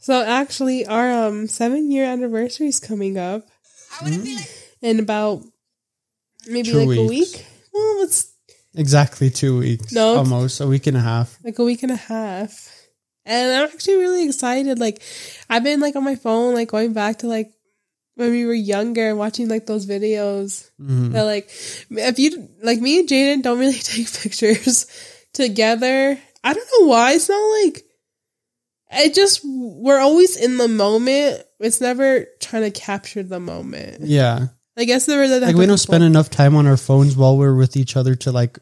So actually, our um seven year anniversary is coming up in about maybe Two like a week. Well, it's Exactly two weeks. No. almost a week and a half. like a week and a half. And I'm actually really excited. Like, I've been like on my phone, like going back to like when we were younger and watching like those videos. Mhm. That like, if you like me and Jaden don't really take pictures together. I don't know why. It's not like it just we're always in the moment. It's never trying to capture the moment. Yeah, I guess there was like we don't spend enough time on our phones while we're with each other to like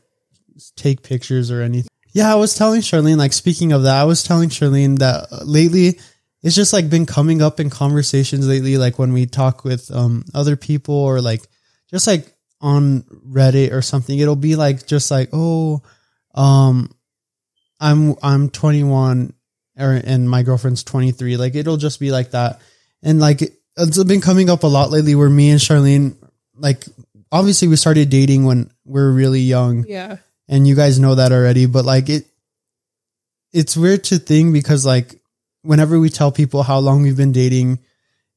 take pictures or anything. Yeah, I was telling Charlene, like speaking of that, I was telling Charlene that uh, lately it's just like been coming up in conversations lately, like when we talk with um other people or like just like on Reddit or something, it'll be like just like, oh, um I'm I'm 21 or and my girlfriend's 23. Like it'll just be like that. And like it- it's been coming up a lot lately where me and Charlene like obviously we started dating when we are really young Yeah. and you guys know that already but like it it's weird to think because like whenever we tell people how long we've been dating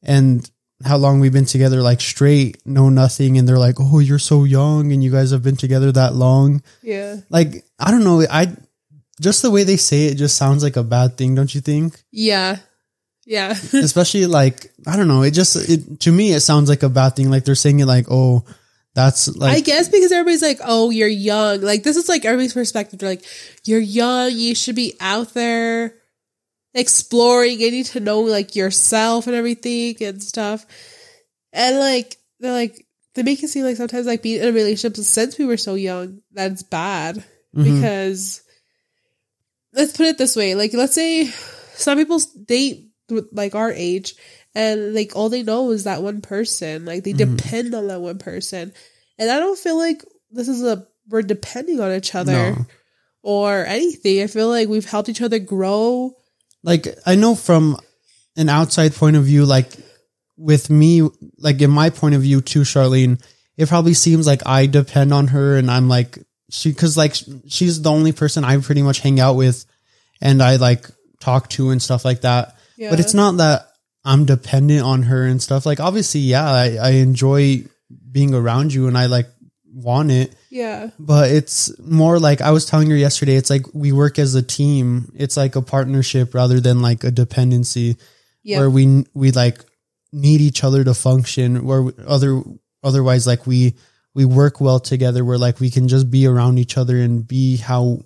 and how long we've been together like straight no nothing and they're like oh you're so young and you guys have been together that long Yeah. like i don't know i just the way they say it just sounds like a bad thing don't you think Yeah. Yeah. especially like i don't know it just it to me it sounds like a bad thing like they're saying it like oh that's like I guess because everybody's like, oh, you're young. Like, this is like everybody's perspective. They're like, you're young. You should be out there exploring, getting to know like yourself and everything and stuff. And like, they're like, they make it seem like sometimes like being in a relationship since we were so young, that's bad Mhm. because let's put it this way. Like, let's say some people date with like our age and like all they know is that one person. Like they Mhm. depend on that one person. And I don't feel like this is a we're depending on each other No. or anything. I feel like we've helped each other grow. like I know from an outside point of view, like with me, like in my point of view too, Charlene, it probably seems like I depend on her and I'm like she cause like she's the only person I pretty much hang out with and I like talk to and stuff like that. Yeah. But it's not that I'm dependent on her and stuff. Like obviously, yeah, I, I enjoy being around you and I like want it yeah. but it's more like I was telling her yesterday. It's like we work as a team. It's like a partnership rather than like a dependency Yeah. where we we like need each other to function. Where other otherwise, like we we work well together. Where like we can just be around each other and be how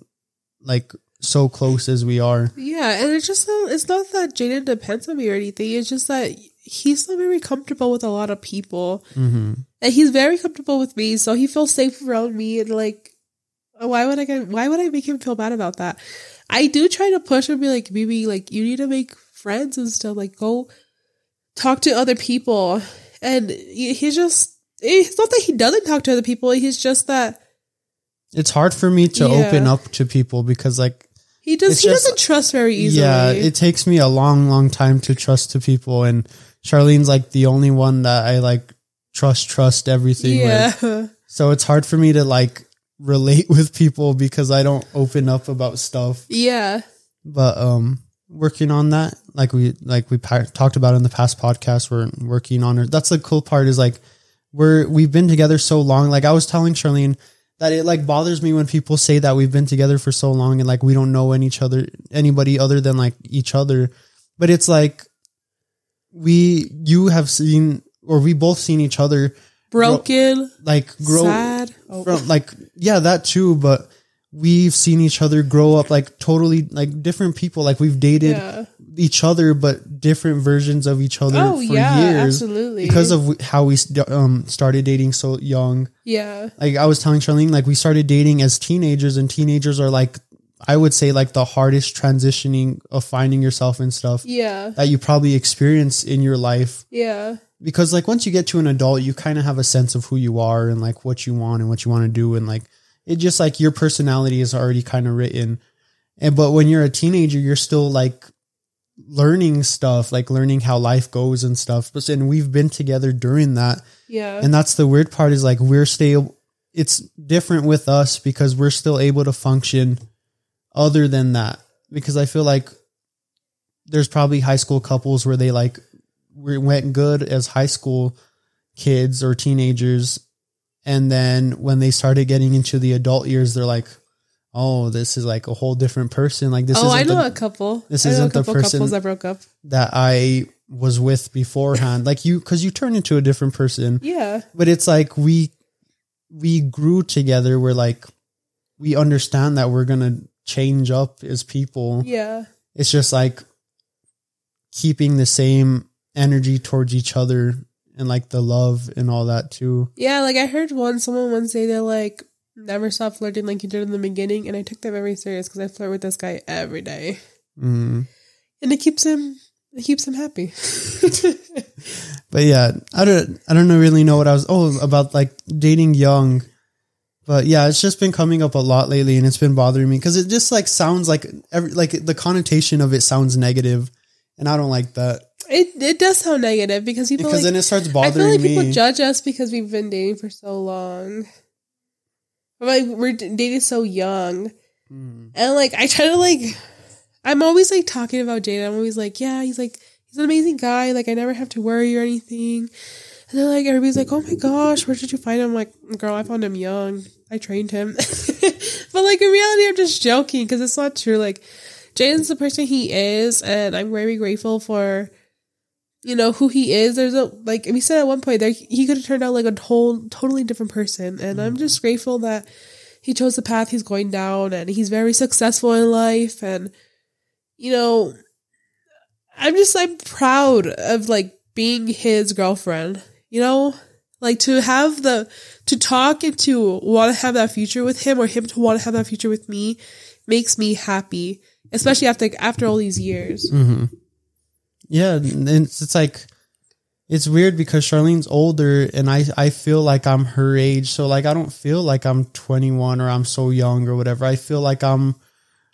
like so close as we are. Yeah, and it's just not, it's not that Jaden depends on me or anything. It's just that he's not very comfortable with a lot of people, Mm-hmm. and he's very comfortable with me, so he feels safe around me. And like, why would I get? Why would I make him feel bad about that? I do try to push him, be like, maybe like you need to make friends and stuff. Like, go talk to other people, and he- he's just. It's not that he doesn't talk to other people. He's just that It's hard for me to Yeah. open up to people because like he does he just, doesn't trust very easily. Yeah, it takes me a long, long time to trust to people, and Charlene's like the only one that I like trust, trust everything with. yeah. So it's hard for me to like relate with people because I don't open up about stuff. Yeah. But um, working on that, like we like we pa- talked about in the past podcast, we're working on it. That's the cool part is like we're we've been together so long. Like I was telling Charlene that it like bothers me when people say that we've been together for so long and like we don't know any each other anybody other than like each other. But it's like we you have seen or we both seen each other Broken. like grow sad. From like yeah that too but we've seen each other grow up like totally like different people. Like we've dated yeah. each other but different versions of each other Oh for yeah, years absolutely. because of how we um started dating so young. Yeah, like i was telling charlene like we started dating as teenagers and teenagers are like i would say like the hardest transitioning of finding yourself and stuff yeah, that you probably experience in your life. Yeah, because like once you get to an adult you kind of have a sense of who you are and like what you want and what you want to do and like it just like your personality is already kind of written. And but when you're a teenager you're still like learning stuff like learning how life goes and stuff. But and we've been together during that. Yeah, and that's the weird part is like we're still it's different with us because we're still able to function other than that. Because i feel like there's probably high school couples where they like we went good as high school kids or teenagers and then when they started getting into the adult years they're like oh this is like a whole different person like this oh, I isn't know the- a couple. this I isn't the person- couples that broke up. that I was with beforehand. Like you, because you turn into a different person. Yeah, But it's like we we grew together. We're like we understand that we're gonna change up as people. yeah, It's just like keeping the same energy towards each other and like the love and all that too. yeah. Like I heard one someone once say they're like never stop flirting like you did in the beginning, and I took that very serious because I flirt with this guy every day, Mm. and it keeps him it keeps him happy. But yeah, I don't I don't know really know what I was oh about like dating young. But yeah, it's just been coming up a lot lately and it's been bothering me because it just like sounds like every like the connotation of it sounds negative and I don't like that. It it does sound negative because people Because like then it starts bothering me. I feel like people judge us because we've been dating for so long. Like we're dating so young, Mm. and like I try to like, I'm always like talking about Jaden. I'm always like, yeah, he's like he's an amazing guy. Like I never have to worry or anything. And then like everybody's like, oh my gosh, where did you find him? I'm like, girl, I found him young. I trained him. but like in reality, I'm just joking because it's not true. Like Jaden's the person he is, and I'm very grateful for you know who he is. There's a like we said at one point there he could have turned out like a whole totally different person, and I'm just grateful that he chose the path he's going down, and he's very successful in life, and you know, I'm just I'm proud of like being his girlfriend. You know, like to have the to talk and to want to have that future with him, or him to want to have that future with me, makes me happy, especially after after all these years. hmm Yeah, and it's, it's like it's weird because Charlene's older and I I feel like I'm her age, so like I don't feel like I'm 21 or I'm so young or whatever. I feel like I'm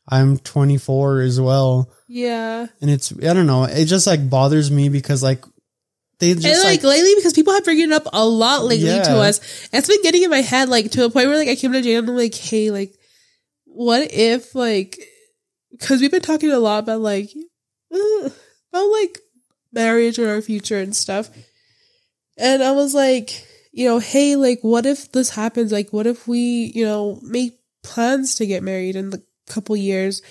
I'm 24 as well. Yeah. and it's I don't know. It just like bothers me because like they just and like, like, lately, because people have bringing it up a lot lately Yeah. to us, it's been getting in my head like to a point where like I came to Jane and I'm like, hey, like, what if like, because we've been talking a lot about like, uh, about like marriage or our future and stuff, and I was like, you know, hey, like, what if this happens? Like, what if we, you know, make plans to get married in the couple years?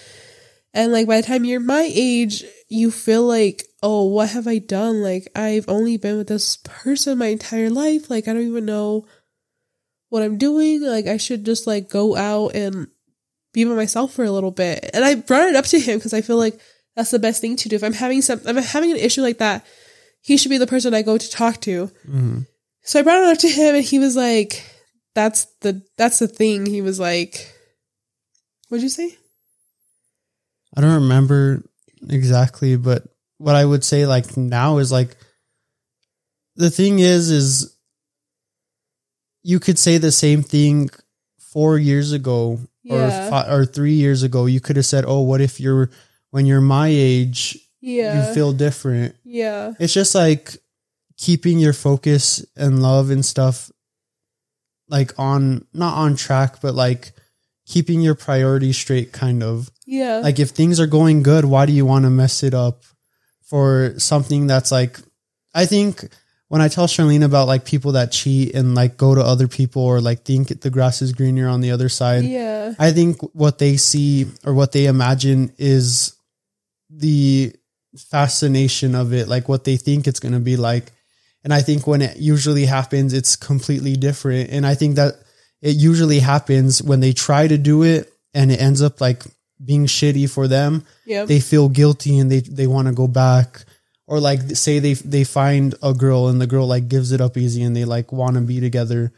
And like by the time you're my age, you feel like, oh, what have I done? Like I've only been with this person my entire life. Like I don't even know what I'm doing. Like I should just like go out and be by myself for a little bit. And I brought it up to him because I feel like that's the best thing to do. If I'm having some, if I'm having an issue like that, he should be the person I go to talk to. Mhm. So I brought it up to him and he was like, that's the, that's the thing. He was like, what'd you say? I don't remember exactly, but what I would say like now is like the thing is is you could say the same thing four years ago or Yeah. fi- or three years ago. You could have said, "Oh, what if you're when you're my age, Yeah. you feel different." yeah. It's just like keeping your focus and love and stuff like on not on track, but like keeping your priorities straight kind of. Yeah. Like if things are going good, why do you want to mess it up for something that's like I think when I tell Charlene about like people that cheat and like go to other people or like think the grass is greener on the other side, yeah. I think what they see or what they imagine is the fascination of it, like what they think it's going to be like. And I think when it usually happens, it's completely different. And I think that it usually happens when they try to do it and it ends up like being shitty for them. Yeah. They feel guilty and they, they want to go back. Or like say they they find a girl and the girl like gives it up easy and they like want to be together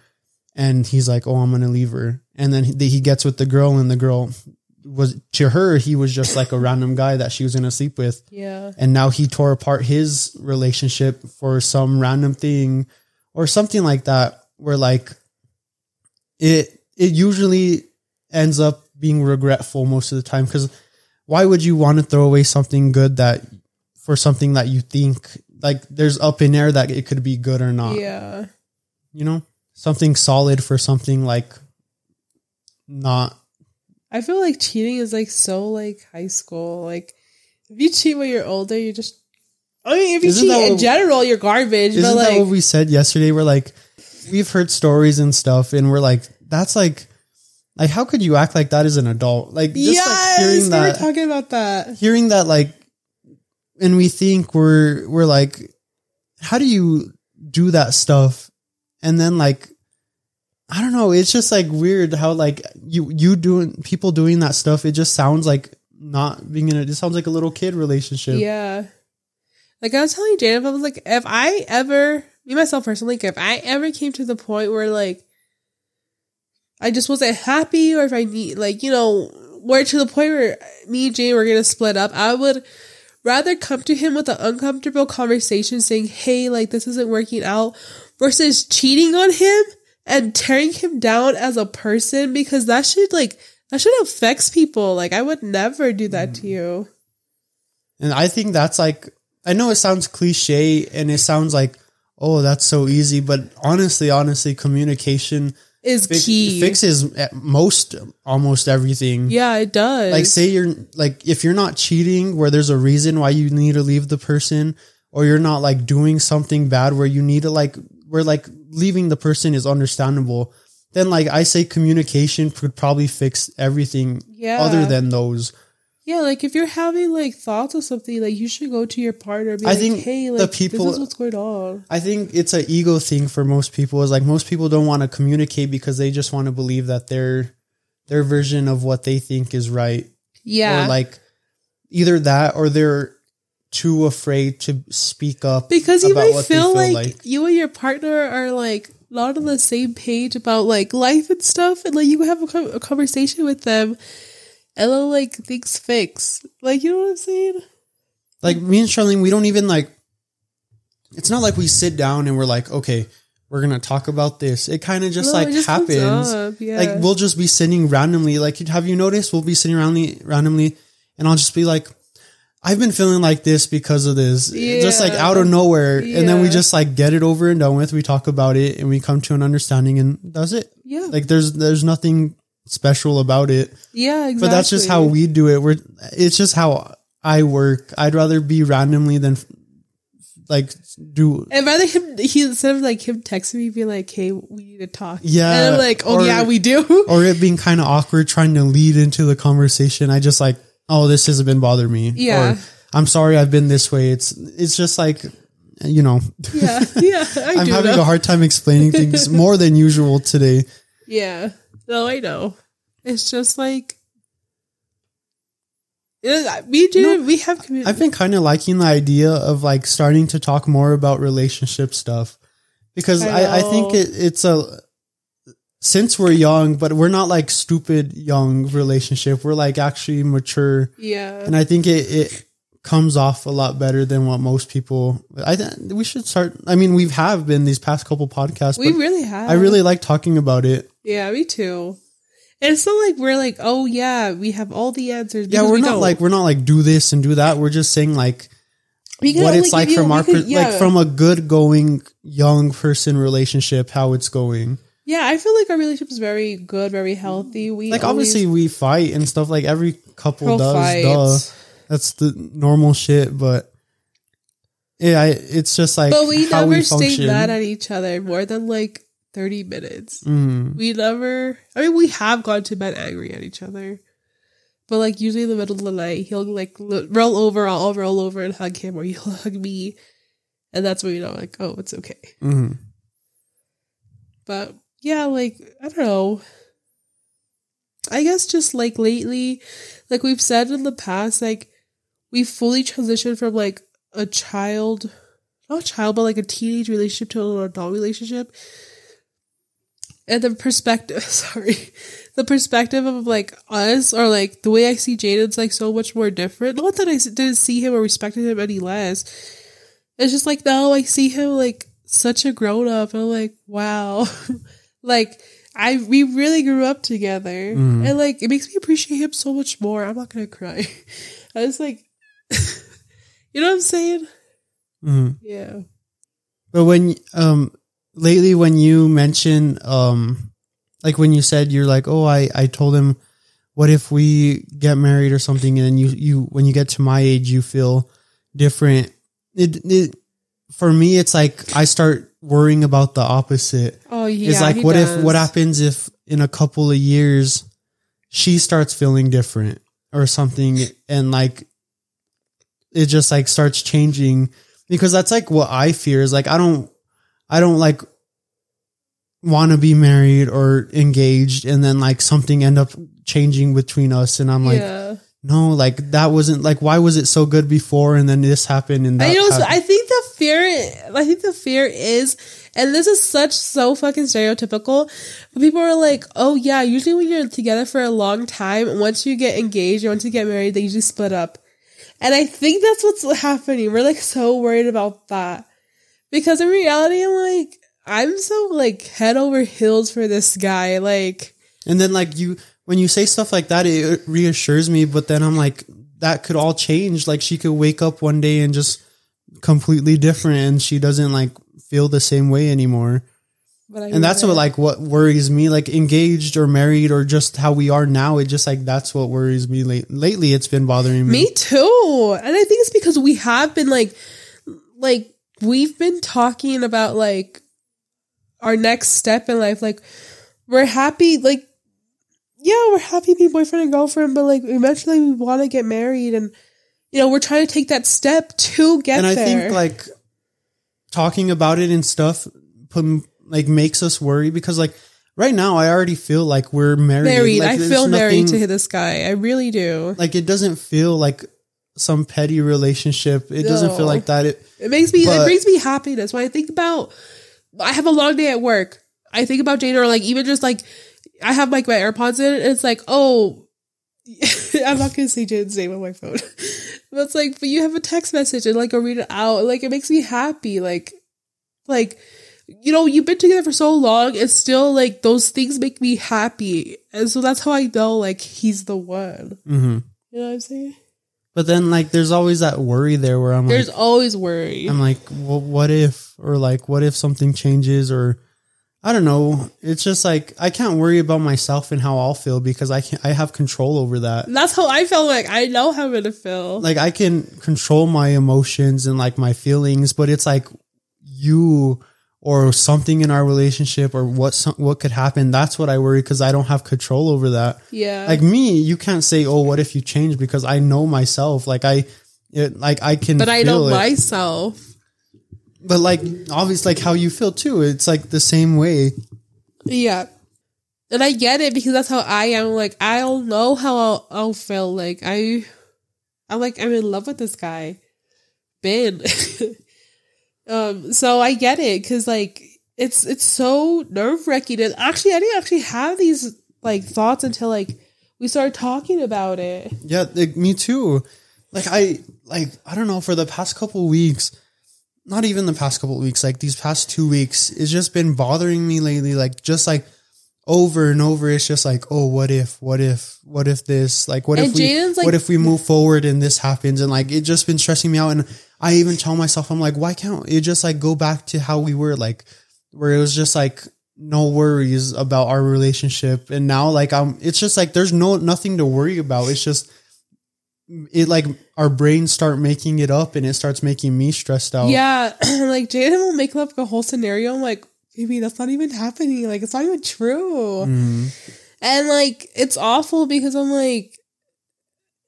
and he's like, "Oh, I'm gonna leave her." And then he, he gets with the girl, and the girl was to her he was just like a random guy that she was gonna sleep with, yeah. and now he tore apart his relationship for some random thing or something like that. Where like it it usually ends up being regretful most of the time because why would you want to throw away something good that for something that you think like there's up in air that it could be good or not Yeah. you know something solid for something like not I feel like cheating is like so like high school. Like if you cheat when you're older, you just. I mean, if you Isn't cheat in general, you're garbage. Isn't but like, that what we said yesterday? We're like, we've heard stories and stuff, and we're like, that's like, like how could you act like that as an adult? Like just yes, like hearing we were talking about that. hearing that, like, and we think we're we're like, how do you do that stuff? And then like, I don't know. It's just like weird how like you you doing people doing that stuff. It just sounds like not being in it. It sounds like a little kid relationship. Yeah. Like I was telling Jaden, I was like, if I ever, me myself personally, if I ever came to the point where like I just wasn't happy, or if I need, like, you know, where to the point where me and Jay were gonna split up, I would rather come to him with an uncomfortable conversation saying, hey, like, this isn't working out, versus cheating on him and tearing him down as a person because that should, like, that should affects people. Like, I would never do that to mm-hmm. you. And I think that's like, I know it sounds cliche and it sounds like, oh, that's so easy. But honestly, honestly, communication Is fi- key. fixes at most, almost everything. Yeah, it does. Like, say you're like, if you're not cheating where there's a reason why you need to leave the person, or you're not like doing something bad where you need to like, where like leaving the person is understandable, then like I say communication could probably fix everything yeah. other than those. yeah, like if you're having like thoughts of something, like you should go to your partner. I like, think hey, like the people- this is what's going on. I think it's an ego thing for most people. Is like most people don't want to communicate because they just want to believe that their their version of what they think is right, Yeah, or like either that or they're too afraid to speak up because you about might feel, feel like, like. you and your partner are like not on the same page about like life and stuff, and like you have a, a conversation with them, and then like things fix. Like you know what I'm saying? Like me and Charlene, we don't even like. It's not like we sit down and we're like, okay, we're gonna talk about this. It kind of just No, like just happens. yeah. Like we'll just be sitting randomly. Like have you noticed? We'll be sitting randomly, randomly, and I'll just be like, I've been feeling like this because of this, just like out of nowhere, and then we just like get it over and done with. We talk about it and we come to an understanding, and that's it. yeah, Like there's there's nothing special about it, yeah, exactly. but that's just how we do it. We're it's just how I work. I'd rather be randomly than like do And rather him, he instead of like him texting me, be like, "Hey, we need to talk." Yeah, and I'm like, "Oh or- yeah, we do." or it being kind of awkward trying to lead into the conversation. I just like, oh, this hasn't been bothering me. Yeah. Or, I'm sorry I've been this way. It's it's just like, you know, yeah, yeah, I I'm do having know. a hard time explaining things more than usual today. Yeah, no, I know. It's just like it, and Jaden, we have community. I've been kind of liking the idea of like starting to talk more about relationship stuff because I I, I, think it, it's a since we're young, but we're not like stupid young relationship. We're like actually mature, yeah, and I think it, it comes off a lot better than what most people. I think we should start. I mean, we have been these past couple podcasts, we really have. I really like talking about it. yeah, me too. And it's not like we're like, oh yeah, we have all the answers. Yeah, we're we not don't. like we're not like do this and do that. We're just saying like what it's like you- from our could- per- like from a good going young person relationship how it's going yeah. I feel like our relationship is very good, very healthy. We like obviously we fight and stuff like every couple does duh that's the normal shit but yeah I, it's just like but we never we stayed mad at each other more than like thirty minutes. Mm. We never. I mean, we have gone to bed angry at each other, but like usually in the middle of the night, he'll like lo- roll over, I'll roll over and hug him, or he'll hug me, and that's when you know, like, oh, it's okay. Mhm. But yeah, like I don't know. I guess just like lately, like we've said in the past, like we fully transitioned from like a child, not a child, but like a teenage relationship to an adult relationship. And the perspective, sorry, the perspective of like us or like the way I see Jaden's like so much more different. Not that I didn't see him or respected him any less. It's just like now I see him like such a grown up. And I'm like, wow, like I we really grew up together, Mhm. and like it makes me appreciate him so much more. I'm not gonna cry. I was like, you know what I'm saying? Mhm. Yeah. but when um lately when you mention um like when you said you're like oh I I told him what if we get married or something and then you you when you get to my age you feel different it, it for me it's like i start worrying about the opposite Oh yeah. it's like what does. if what happens if in a couple of years she starts feeling different or something and like it just like starts changing because that's like what i fear is like i don't i don't like want to be married or engaged and then like something end up changing between us and i'm like yeah. No like that wasn't like why was it so good before and then this happened and that I know. so. I think the fear. I think the fear is, and this is such so fucking stereotypical. But people are like, "Oh yeah, usually when you're together for a long time, once you get engaged or once you get married, they usually split up." And I think that's what's happening. We're like so worried about that because in reality, I'm like, I'm so like head over heels for this guy. Like, And then like you when you say stuff like that, it reassures me. But then I'm like, that could all change. Like she could wake up one day and just completely different, and she doesn't like feel the same way anymore. but And that's what like what worries me. Like engaged or married or just how we are now. It just like that's what worries me. Late lately, it's been bothering me. Me too. And I think it's because we have been like like we've been talking about like our next step in life. Like we're happy like yeah, we're happy being boyfriend and girlfriend, but like eventually we want to get married and you know, we're trying to take that step to get and I there. think like talking about it and stuff put, like makes us worry because like right now I already feel like we're married. married. Like, I feel married nothing- to this guy. I really do. like it doesn't feel like some petty relationship. It doesn't feel like that. It, It makes me it brings me happiness when I think about I have a long day at work. I think about Jaden or like even just like I have like my AirPods in and it's like, oh I'm not gonna say Jaden's name on my phone. but it's like, but you have a text message and like I'll read it out. Like it makes me happy. Like like you know, you've been together for so long, it's still like those things make me happy. And so that's how I know like he's the one. mhm. You know what I'm saying? But then like there's always that worry there where I'm There's like there's always worry. I'm like, well, what if or like what if something changes or I don't know. It's just like I can't worry about myself and how I'll feel because I can I have control over that. that's how I feel like I know how I'm gonna feel. Like I can control my emotions and like my feelings, but it's like you or something in our relationship or what some, what could happen. That's what I worry because I don't have control over that. yeah. like me, you can't say, "Oh, what if you change?" Because I know myself. Like I, it, like I can. but I know it. myself. But like obviously, like how you feel too. It's like the same way. Yeah. And I get it because that's how I am. Like, I don't know how I'll, I'll feel. Like, I, I'm like, I'm in love with this guy. Ben. um, so I get it because, like, it's, it's so nerve wracking. And actually, I didn't actually have these, like, thoughts until, like, we started talking about it. Yeah, like, me too. Like I, like I don't know. For the past couple weeks, not even the past couple weeks, like these past two weeks, it's just been bothering me lately. Like just like over and over, it's just like, oh, what if, what if, what if this, like, what And if we, like- what if we move forward and this happens, and like it just been stressing me out. And I even tell myself, I'm like, why can't it just like go back to how we were, like, where it was just like no worries about our relationship, and now like I'm, it's just like there's no nothing to worry about. It's just it like our brains start making it up and it starts making me stressed out. Yeah. like, Jaden will make up a whole scenario. I'm like, baby, that's not even happening. Like, it's not even true. Mhm. And like it's awful because I'm like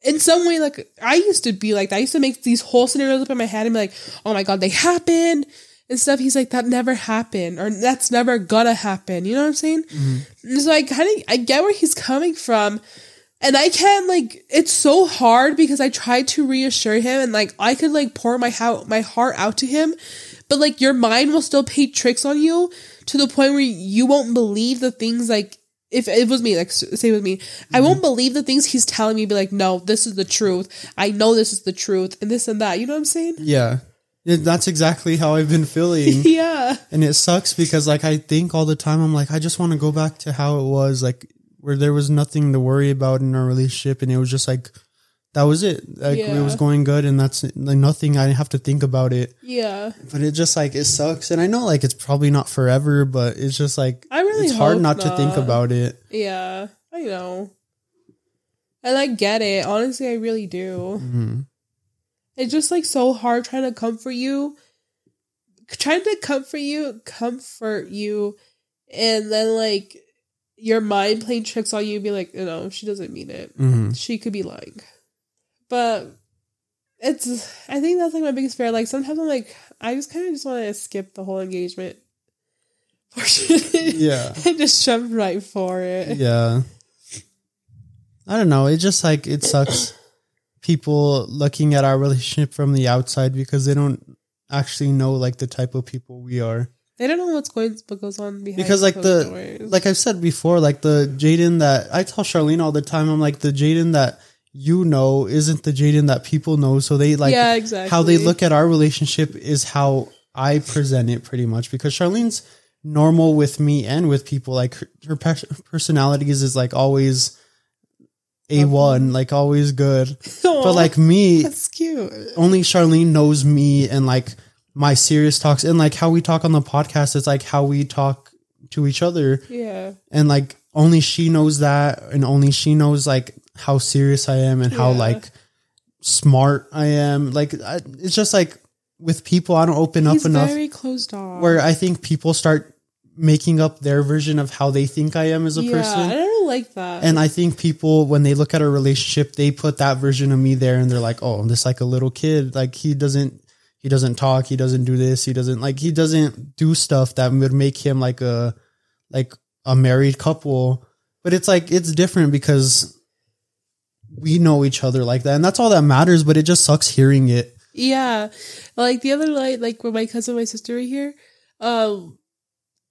in some way like I used to be like that. I used to make these whole scenarios up in my head and be like, oh my god, they happened and stuff. He's like, that never happened or that's never gonna happen. You know what I'm saying? And so I kind of I get where he's coming from. And I can't like it's so hard because I tried to reassure him and like I could like pour my how my heart out to him, but like your mind will still play tricks on you to the point where you won't believe the things like if it was me like say with me I mm-hmm. won't believe the things he's telling me be like no this is the truth I know this is the truth and this and that you know what I'm saying. Yeah, That's exactly how I've been feeling. yeah and it sucks because like I think all the time I'm like I just want to go back to how it was like where there was nothing to worry about in our relationship and it was just like that was it. Like it was going good and that's like nothing I didn't have to think about it. yeah But it just like it sucks and I know like it's probably not forever but it's just like I really it's hard hope not, to think about it. yeah I know And I get it. Honestly, I really do. hmm It's just like so hard trying to comfort you, trying to comfort you, comfort you, and then like your mind playing tricks on you, be like, you know, she doesn't mean it. hmm She could be lying. But it's, I think that's like my biggest fear. Like sometimes I'm like, I just kind of just want to skip the whole engagement portion. Yeah. and just jump right for it. Yeah. I don't know. It just like it sucks people looking at our relationship from the outside because they don't actually know like the type of people we are. They don't know what's going, what goes on behind Because like the doors. like I've said before, like the Jaden that I tell Charlene all the time, I'm like the Jaden that you know isn't the Jaden that people know. So they like yeah, exactly. how they look at our relationship is how I present it pretty much because Charlene's normal with me and with people like her, her pers- personalities is like always a one like always good but like me that's cute. only Charlene knows me and like my serious talks and like how we talk on the podcast it's like how we talk to each other Yeah. and like only she knows that and only she knows like how serious I am and how like smart I am like I, it's just like with people I don't open He's up enough very closed off. where I think people start making up their version of how they think I am as a yeah, person I don't like that. and I think people, when they look at a relationship, they put that version of me there, and they're like, "Oh, i'm just like a little kid. Like he doesn't, he doesn't talk. He doesn't do this. He doesn't like he doesn't do stuff that would make him like a, like a married couple." But it's like it's different because we know each other like that, and that's all that matters. But it just sucks hearing it. yeah, like the other night, like when my cousin, and my sister were here, um,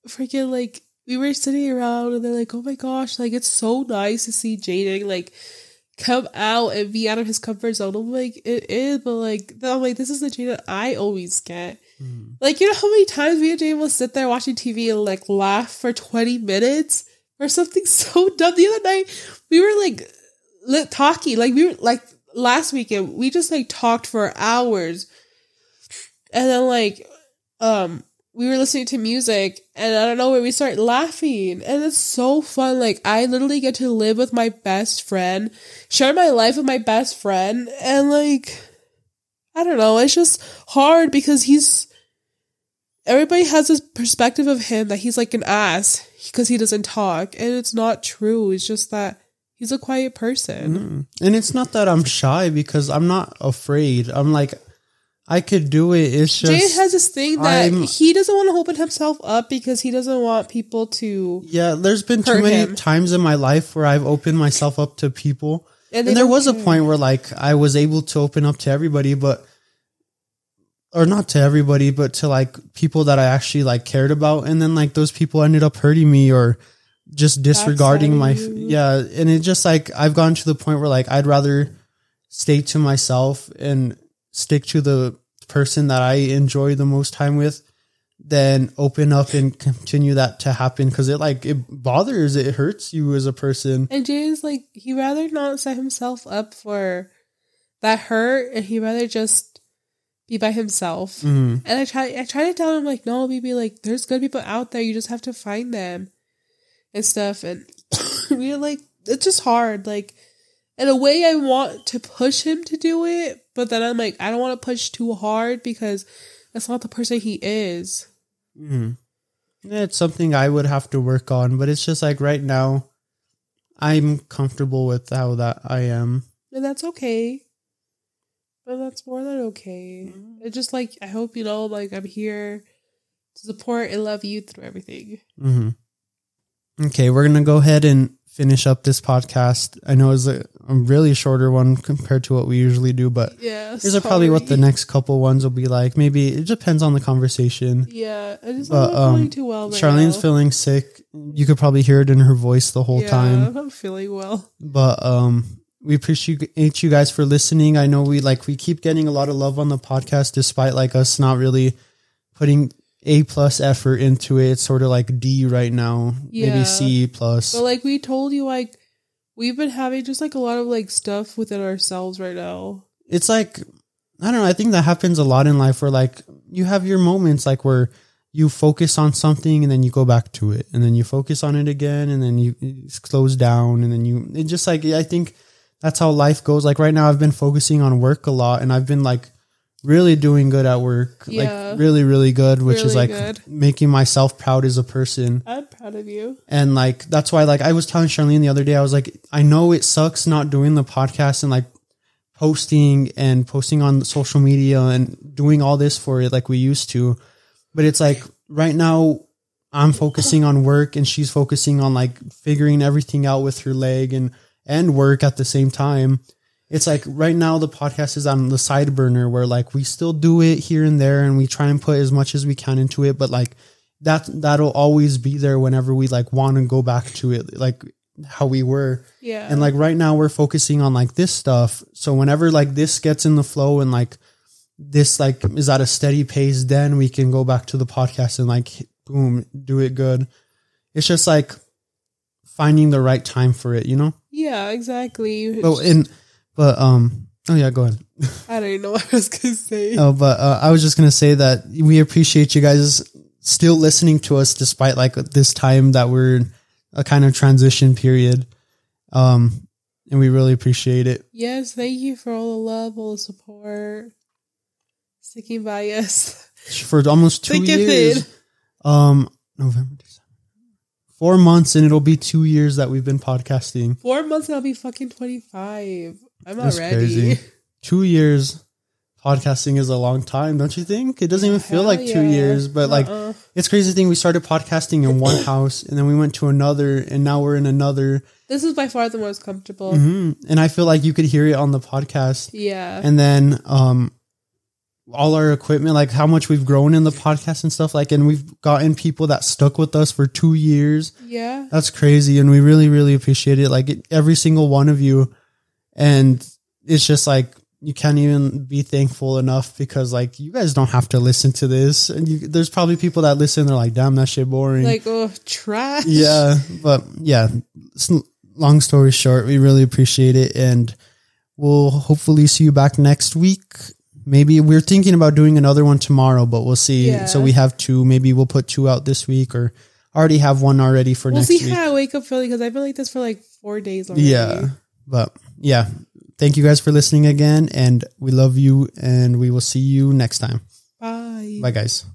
freaking like we were sitting around and they're like, "Oh my gosh, like it's so nice to see Jaden like." Come out and be out of his comfort zone. I'm like, it is, but like, I'm like, this is the Jaden I always get. Like, you know how many times me and Jane will sit there watching TV and like laugh for 20 minutes or something so dumb? The other night, we were like lit talking. Like, we were like last weekend, we just like talked for hours. And then, like, um, we were listening to music and I don't know where we start laughing. And it's so fun. Like, I literally get to live with my best friend, share my life with my best friend, and like, I don't know, it's just hard because he's everybody has this perspective of him that he's like an ass because he doesn't talk and it's not true it's just that he's a quiet person Mm. And it's not that I'm shy because I'm not afraid. I'm like, I could do it. It's just Jay has this thing that I'm- he doesn't want to open himself up because he doesn't want people to Yeah, there's been too hurt many him. times in my life where I've opened myself up to people. and, And, they there don't was a care. point where like I was able to open up to everybody, but or not to everybody, but to like people that I actually like cared about. And then like those people ended up hurting me or just disregarding my Backstabbing you. yeah. And it just like I've gone to the point where like I'd rather stay to myself and stick to the person that I enjoy the most time with then open up and continue that to happen because it like it bothers it hurts you as a person and Jay is like he rather not set himself up for that hurt and he rather just be by himself Mhm. And I try I try to tell him like, no, baby, like there's good people out there. You just have to find them and stuff. And we're like, it's just hard. Like in a way I want to push him to do it, but then I'm like, I don't want to push too hard because that's not the person he is. Mhm. Yeah, it's something I would have to work on, but it's just like right now, I'm comfortable with how that I am. And that's okay. But that's more than okay. It's just like I hope you know, like I'm here to support and love you through everything. hmm Okay, we're gonna go ahead and finish up this podcast. I know it's a, a really shorter one compared to what we usually do, but Yeah. these are probably what the next couple ones will be like. Maybe it depends on the conversation. Yeah, I just But, not feeling um, too well. Right Charlene's now. feeling sick. You could probably hear it in her voice the whole yeah, time. I'm feeling well. but um we appreciate you guys for listening i know we like we keep getting a lot of love on the podcast despite like us not really putting a plus effort into it it's sort of like d right now Yeah. maybe c plus But like we told you, like we've been having just like a lot of like stuff within ourselves right now. it's like i don't know i think that happens a lot in life where like you have your moments like where you focus on something and then you go back to it and then you focus on it again and then you close down and then you it just like i think that's how life goes. Like right now, I've been focusing on work a lot, and I've been like really doing good at work, Yeah. like really, really good, which is like good. making myself proud as a person. I'm proud of you. And like that's why, like I was telling Charlene the other day, I was like, I know it sucks not doing the podcast and like posting and posting on social media and doing all this for it like we used to, but it's like right now. I'm focusing on work and she's focusing on like figuring everything out with her leg and and work at the same time. It's like right now the podcast is on the side burner where like we still do it here and there and we try and put as much as we can into it, but like that that'll always be there whenever we like want to go back to it like how we were. Yeah. And like right now we're focusing on like this stuff. So whenever like this gets in the flow and like this like is at a steady pace, then we can go back to the podcast and like boom, do it good. It's just like finding the right time for it, you know? yeah, exactly. Oh, and but um oh yeah, go ahead. I don't even know what I was gonna say. Oh, but uh, I was just gonna say that we appreciate you guys still listening to us despite like this time that we're in a kind of transition period. Um, and we really appreciate it. Yes, thank you for all the love, all the support, sticking by us. for almost two years. Um, November, December, four months, and it'll be two years that we've been podcasting. Four months and I'll be fucking twenty five. I'm That's crazy. Two years podcasting is a long time, don't you think? It doesn't even feel Hell like two years, but like Uh-uh. it's crazy thing. We started podcasting in one house, and then we went to another, and now we're in another. this is by far the most comfortable. hmm And I feel like you could hear it on the podcast. Yeah. and then um all our equipment like how much we've grown in the podcast and stuff like and we've gotten people that stuck with us for two years yeah. that's crazy and we really really appreciate it like every single one of you and it's just like you can't even be thankful enough because like you guys don't have to listen to this. And you, there's probably people that listen they're like damn that shit boring. Like oh trash. yeah but yeah long story short we really appreciate it. And we'll hopefully see you back next week. Maybe we're thinking about doing another one tomorrow but we'll see. Yeah. so we have two. Maybe we'll put two out this week or already have one already for We'll next see week. how I wake up feeling because I've been like this for like four days already. yeah but yeah. Thank you guys for listening again and we love you and we will see you next time. Bye. bye guys